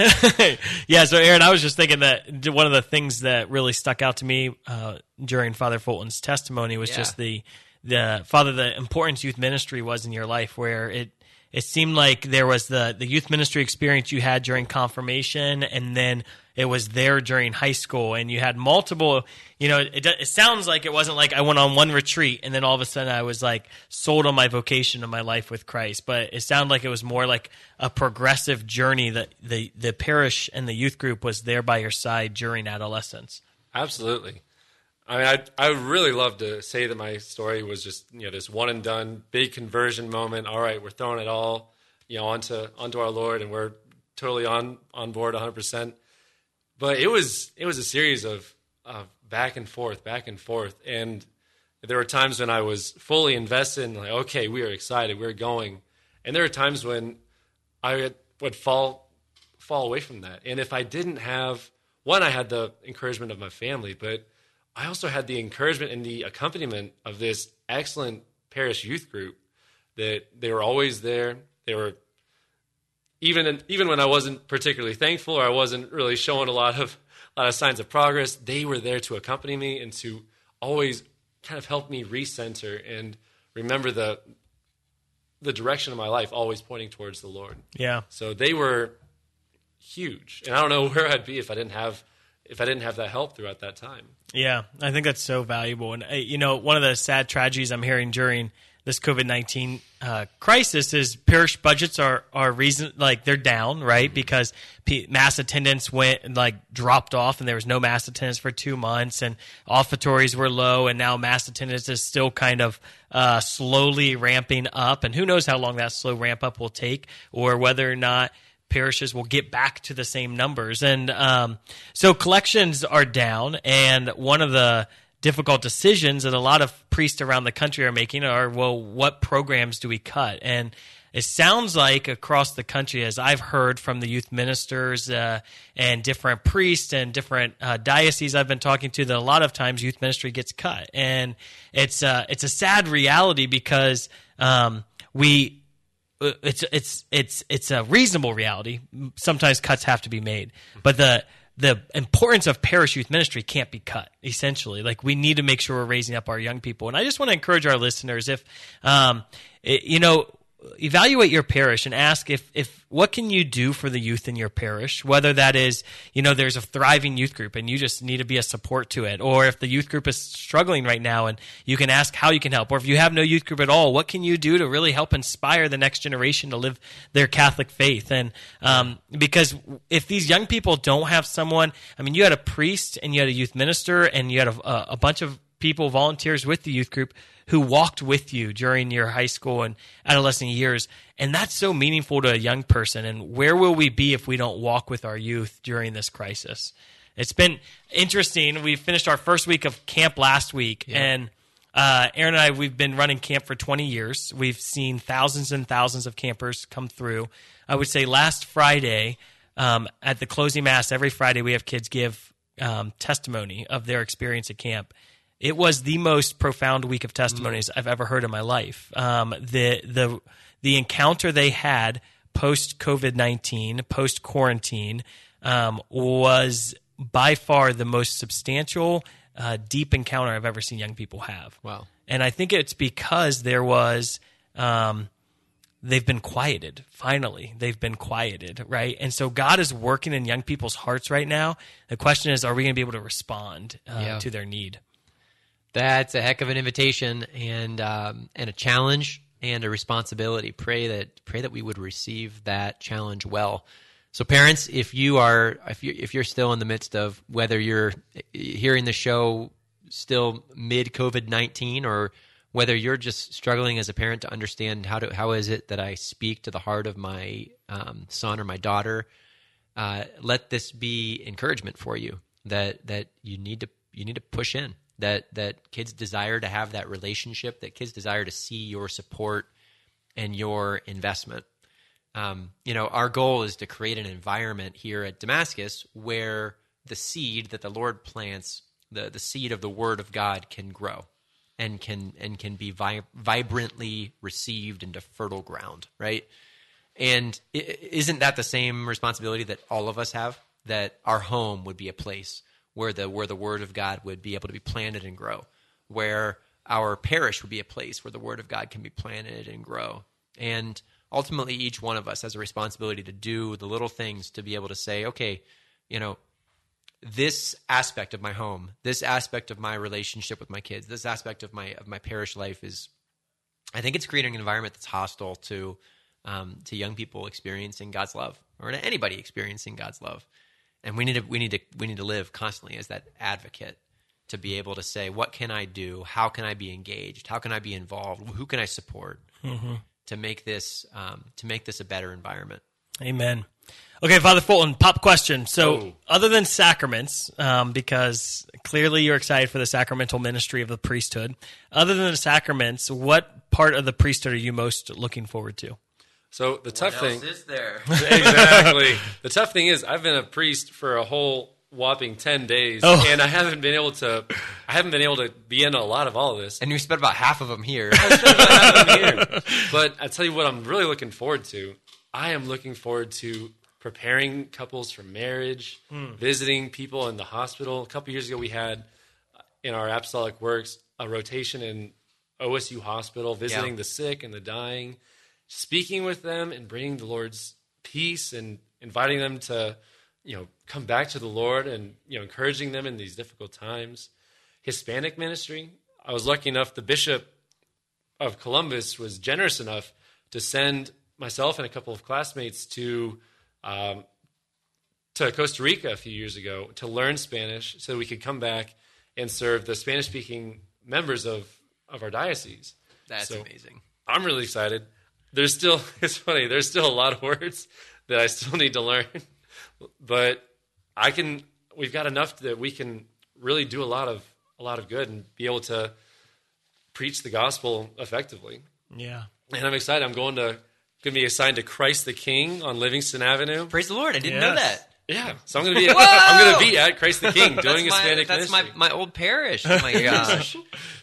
yeah, so Aaron, I was just thinking that one of the things that really stuck out to me uh, during Father Fulton's testimony was Yeah. just the the father the importance youth ministry was in your life where it it seemed like there was the the youth ministry experience you had during confirmation and then it was there during high school and you had multiple you know it, it sounds like it wasn't like i went on one retreat and then all of a sudden i was like sold on my vocation and my life with christ but it sounded like it was more like a progressive journey that the the parish and the youth group was there by your side during adolescence Absolutely. I mean, I I would really love to say that my story was just you know this one and done big conversion moment. All right, we're throwing it all you know onto onto our Lord, and we're totally on on board 100. percent But it was it was a series of of back and forth, back and forth, and there were times when I was fully invested and like, okay, we are excited, we're going, and there were times when I would fall fall away from that. And if I didn't have one, I had the encouragement of my family, but I also had the encouragement and the accompaniment of this excellent parish youth group that they were always there. They were even even when I wasn't particularly thankful or I wasn't really showing a lot of a lot of signs of progress, they were there to accompany me and to always kind of help me recenter and remember the the direction of my life always pointing towards the Lord. yeah So they were huge, and I don't know where I'd be if I didn't have if I didn't have that help throughout that time. Yeah, I think that's so valuable. And uh, you know, one of the sad tragedies I'm hearing during this COVID nineteen uh, crisis is parish budgets are are reason like they're down, right? Because p- mass attendance went and like dropped off, and there was no mass attendance for two months, and offertories were low, and now mass attendance is still kind of uh, slowly ramping up, and who knows how long that slow ramp up will take, or whether or not parishes will get back to the same numbers. And um, so collections are down. And one of the difficult decisions that a lot of priests around the country are making are well, what programs do we cut? And it sounds like across the country, as I've heard from the youth ministers uh, and different priests and different uh, dioceses I've been talking to, that a lot of times youth ministry gets cut, and it's uh, it's a sad reality because um, we it's it's it's it's a reasonable reality. Sometimes cuts have to be made, but the the importance of parish youth ministry can't be cut. Essentially, like we need to make sure we're raising up our young people. And I just want to encourage our listeners, if um, it- you know, evaluate your parish and ask if if what can you do for the youth in your parish? Whether that is you know there's a thriving youth group and you just need to be a support to it. Or if the youth group is struggling right now and you can ask how you can help. Or if you have no youth group at all what can you do to really help inspire the next generation to live their catholic faith? And um, because if these young people don't have someone i mean you had a priest and you had a youth minister and you had a, a, a bunch of people, volunteers with the youth group who walked with you during your high school and adolescent years. And that's so meaningful to a young person. And where will we be if we don't walk with our youth during this crisis? It's been interesting. We finished our first week of camp last week, yeah. and uh, Aaron and I, we've been running camp for 20 years. We've seen thousands and thousands of campers come through. I would say last Friday, um, at the closing mass, every Friday we have kids give um, testimony of their experience at camp. It was the most profound week of testimonies mm. I've ever heard in my life. Um, the the the encounter they had post COVID nineteen, post quarantine, um, was by far the most substantial, uh, deep encounter I've ever seen young people have. Wow! And I think it's because there was. Um, they've been quieted. Finally, they've been quieted, right? And so God is working in young people's hearts right now. The question is, are we going to be able to respond uh, yeah. to their need? That's a heck of an invitation and um, and a challenge and a responsibility. Pray that pray that we would receive that challenge well. So, parents, if you are if you if you're still in the midst of whether you're hearing the show still mid COVID nineteen or whether you're just struggling as a parent to understand how to how is it that I speak to the heart of my um, son or my daughter, uh, let this be encouragement for you that that you need to you need to push in that that kids desire to have that relationship that kids desire to see your support and your investment. Um, you know, our goal is to create an environment here at Damascus where the seed that the Lord plants, the the seed of the Word of God, can grow and can and can be vi- vibrantly received into fertile ground, right? And isn't that the same responsibility that all of us have? That our home would be a place where the where the word of God would be able to be planted and grow, where our parish would be a place where the word of God can be planted and grow. And ultimately each one of us has a responsibility to do the little things to be able to say, okay, you know, this aspect of my home, this aspect of my relationship with my kids, this aspect of my of my parish life is, I think it's creating an environment that's hostile to um, to young people experiencing God's love, or to anybody experiencing God's love. And we need to we need to we need to live constantly as that advocate to be able to say, what can I do? How can I be engaged? How can I be involved? Who can I support mm-hmm. to make this um, to make this a better environment? Amen. Okay, Father Fulton, pop question. So, oh. other than sacraments, um, because clearly you're excited for the sacramental ministry of the priesthood, other than the sacraments, what part of the priesthood are you most looking forward to? So the tough what thing is there exactly. the tough thing is I've been a priest for a whole whopping 10 days oh. and i haven't been able to i haven't been able to be in a lot of all of this and you spent about half of them here, them here. but i tell you what i'm really looking forward to i am looking forward to preparing couples for marriage, mm. visiting people in the hospital. A couple years ago, we had uh, in our apostolic works a rotation in OSU hospital, visiting yeah. the sick and the dying, speaking with them and bringing the Lord's peace and inviting them to, you know, come back to the Lord and you know, encouraging them in these difficult times. Hispanic ministry. I was lucky enough. The bishop of Columbus was generous enough to send myself and a couple of classmates to um, to Costa Rica a few years ago to learn Spanish so we could come back and serve the Spanish speaking members of, of our diocese. That's so amazing. I'm really excited. There's still, it's funny, there's still a lot of words that I still need to learn, but I can, we've got enough that we can really do a lot of, a lot of good and be able to preach the gospel effectively. Yeah. And I'm excited. I'm going to going to be assigned to Christ the King on Livingston Avenue. Praise the Lord! I didn't yes. know that. Yeah, so I'm going to be I'm going to be at Christ the King doing that's Hispanic my, That's my, my old parish. Oh my gosh.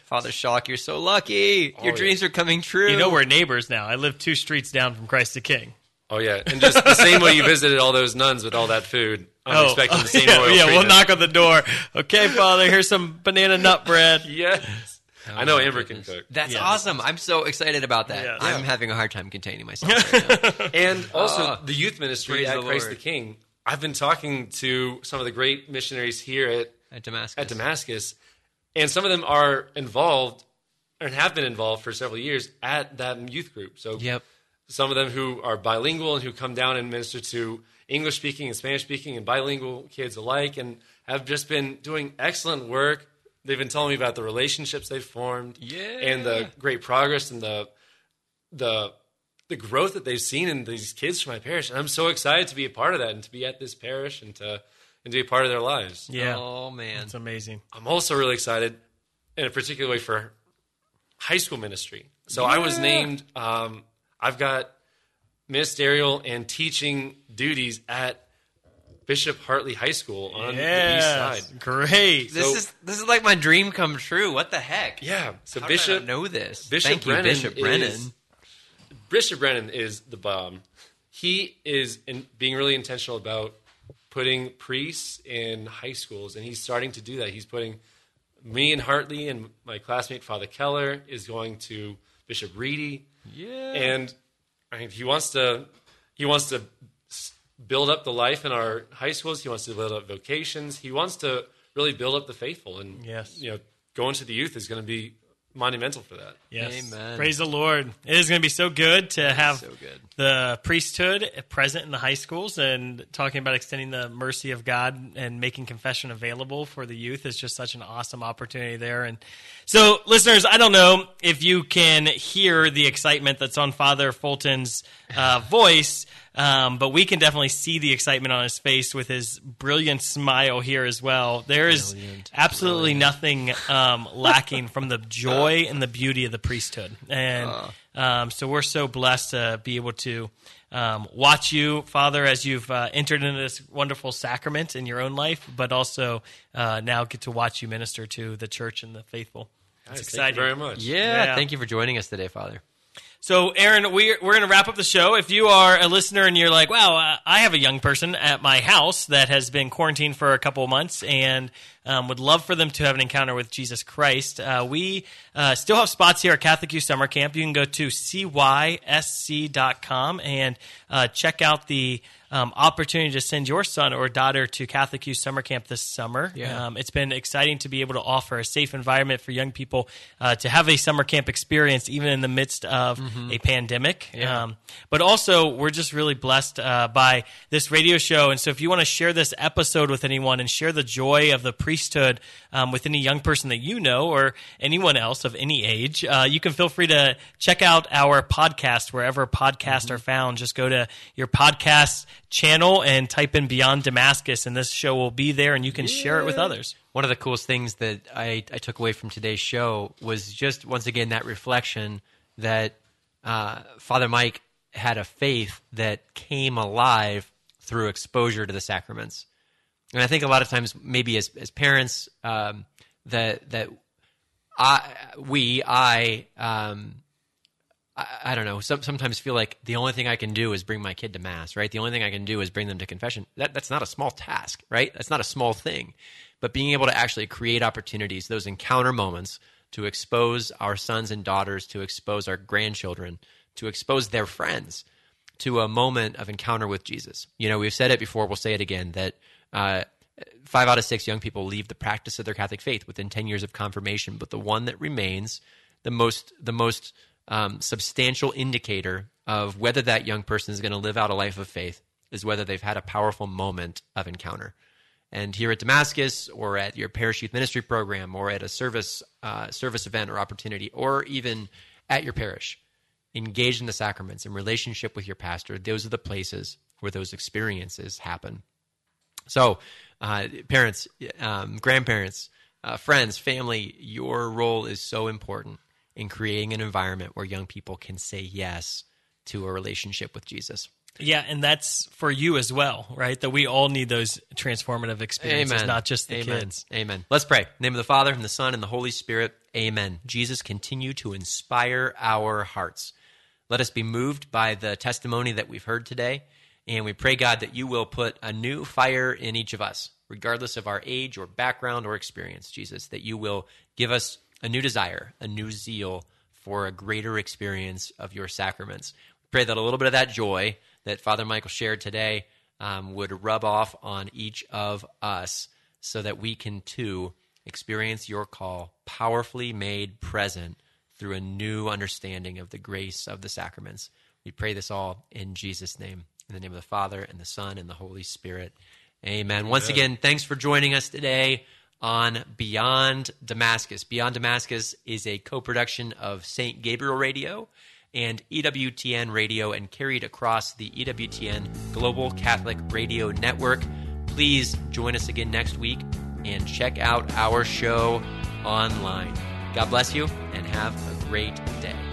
Father Shock, you're so lucky. Oh, Your dreams yeah. are coming true. You know we're neighbors now. I live two streets down from Christ the King. Oh yeah, and just the same way you visited all those nuns with all that food. I'm oh, expecting the same yeah, royal Yeah, treatment. we'll knock on the door. Okay, Father, here's some banana nut bread. yes. Oh, I know Amber can cook. That's yes. awesome. I'm so excited about that. Yes. I'm having a hard time containing myself right and also uh, the youth ministry at the Christ Lord. the King. I've been talking to some of the great missionaries here at, at Damascus. At Damascus, and some of them are involved and have been involved for several years at that youth group. So, yep. some of them who are bilingual and who come down and minister to English speaking and Spanish speaking and bilingual kids alike, and have just been doing excellent work they've been telling me about the relationships they've formed, Yeah. and the great progress and the the the growth that they've seen in these kids from my parish. And I'm so excited to be a part of that and to be at this parish and to and to be a part of their lives. Yeah. Oh man. It's amazing. I'm also really excited, in a particular way, for high school ministry. So I was named. Um, I've got ministerial and teaching duties at Bishop Hartley High School on the east side. Great. This is this is like my dream come true. What the heck? Yeah. So How did I Bishop not know this. Bishop Thank you, Brennan Bishop is- Brennan. Bishop Brennan is the bomb. He is in, being really intentional about putting priests in high schools, and he's starting to do that. He's putting me and Hartley and my classmate Father Keller is going to Bishop Ready, Yeah. and I mean, he wants to he wants to build up the life in our high schools. He wants to build up vocations. He wants to really build up the faithful, and Yes. you know, going to the youth is going to be monumental for that. Yes. Amen. Praise the Lord. It is going to be so good to have so good. the priesthood present in the high schools and talking about extending the mercy of God and making confession available for the youth is just such an awesome opportunity there. And so, listeners, I don't know if you can hear the excitement that's on Father Fulton's uh, voice. Um, but we can definitely see the excitement on his face with his brilliant smile here as well. There is absolutely nothing um, lacking from the joy and the beauty of the priesthood, and um, so we're so blessed to be able to um, watch you, Father, as you've uh, entered into this wonderful sacrament in your own life, but also uh, now get to watch you minister to the church and the faithful. It's Nice. exciting. Thank you very much. Yeah, Yeah. Thank you for joining us today, Father. So, Aaron, we're, we're going to wrap up the show. If you are a listener and you're like, wow, uh, I have a young person at my house that has been quarantined for a couple of months and um, would love for them to have an encounter with Jesus Christ, uh, we uh, still have spots here at Catholic Youth Summer Camp. You can go to cysc.com and uh, check out the um, opportunity to send your son or daughter to Catholic Youth Summer Camp this summer. Yeah. Um, it's been exciting to be able to offer a safe environment for young people uh, to have a summer camp experience, even in the midst of a pandemic. Um, but also, we're just really blessed uh, by this radio show. And so, if you want to share this episode with anyone and share the joy of the priesthood um, with any young person that you know or anyone else of any age, uh, you can feel free to check out our podcast wherever podcasts are found. Just go to your podcast channel and type in Beyond Damascus, and this show will be there, and you can share it with others. One of the coolest things that I, I took away from today's show was just once again that reflection that uh, Father Mike had a faith that came alive through exposure to the sacraments. And I think a lot of times, maybe as as parents, um, that that I we I um, I, I don't know. Some, sometimes feel like the only thing I can do is bring my kid to mass, right? The only thing I can do is bring them to confession. That that's not a small task, right? That's not a small thing. But being able to actually create opportunities, those encounter moments, to expose our sons and daughters, to expose our grandchildren, to expose their friends to a moment of encounter with Jesus. You know, we've said it before. We'll say it again that. Uh, Five out of six young people leave the practice of their Catholic faith within ten years of confirmation, but the one that remains, the most the most um, substantial indicator of whether that young person is going to live out a life of faith is whether they've had a powerful moment of encounter. And here at Damascus, or at your parish youth ministry program, or at a service uh, service event or opportunity, or even at your parish, engage in the sacraments in relationship with your pastor. Those are the places where those experiences happen. So, uh, parents, um, grandparents, uh, friends, family, your role is so important in creating an environment where young people can say yes to a relationship with Jesus. Yeah, and that's for you as well, right? That we all need those transformative experiences, not just the Amen. kids. Amen. Let's pray. In the name of the Father, and the Son, and the Holy Spirit. Amen. Jesus, continue to inspire our hearts. Let us be moved by the testimony that we've heard today. And we pray, God, that you will put a new fire in each of us, regardless of our age or background or experience, Jesus, that you will give us a new desire, a new zeal for a greater experience of your sacraments. We pray that a little bit of that joy that Father Michael shared today um, would rub off on each of us so that we can too experience your call powerfully made present through a new understanding of the grace of the sacraments. We pray this all in Jesus' name. In the name of the Father, and the Son, and the Holy Spirit. Amen. Once again, thanks for joining us today. On Beyond Damascus. Beyond Damascus is a co production of St. Gabriel Radio and EWTN Radio and carried across the EWTN Global Catholic Radio Network. Please join us again next week and check out our show online. God bless you and have a great day.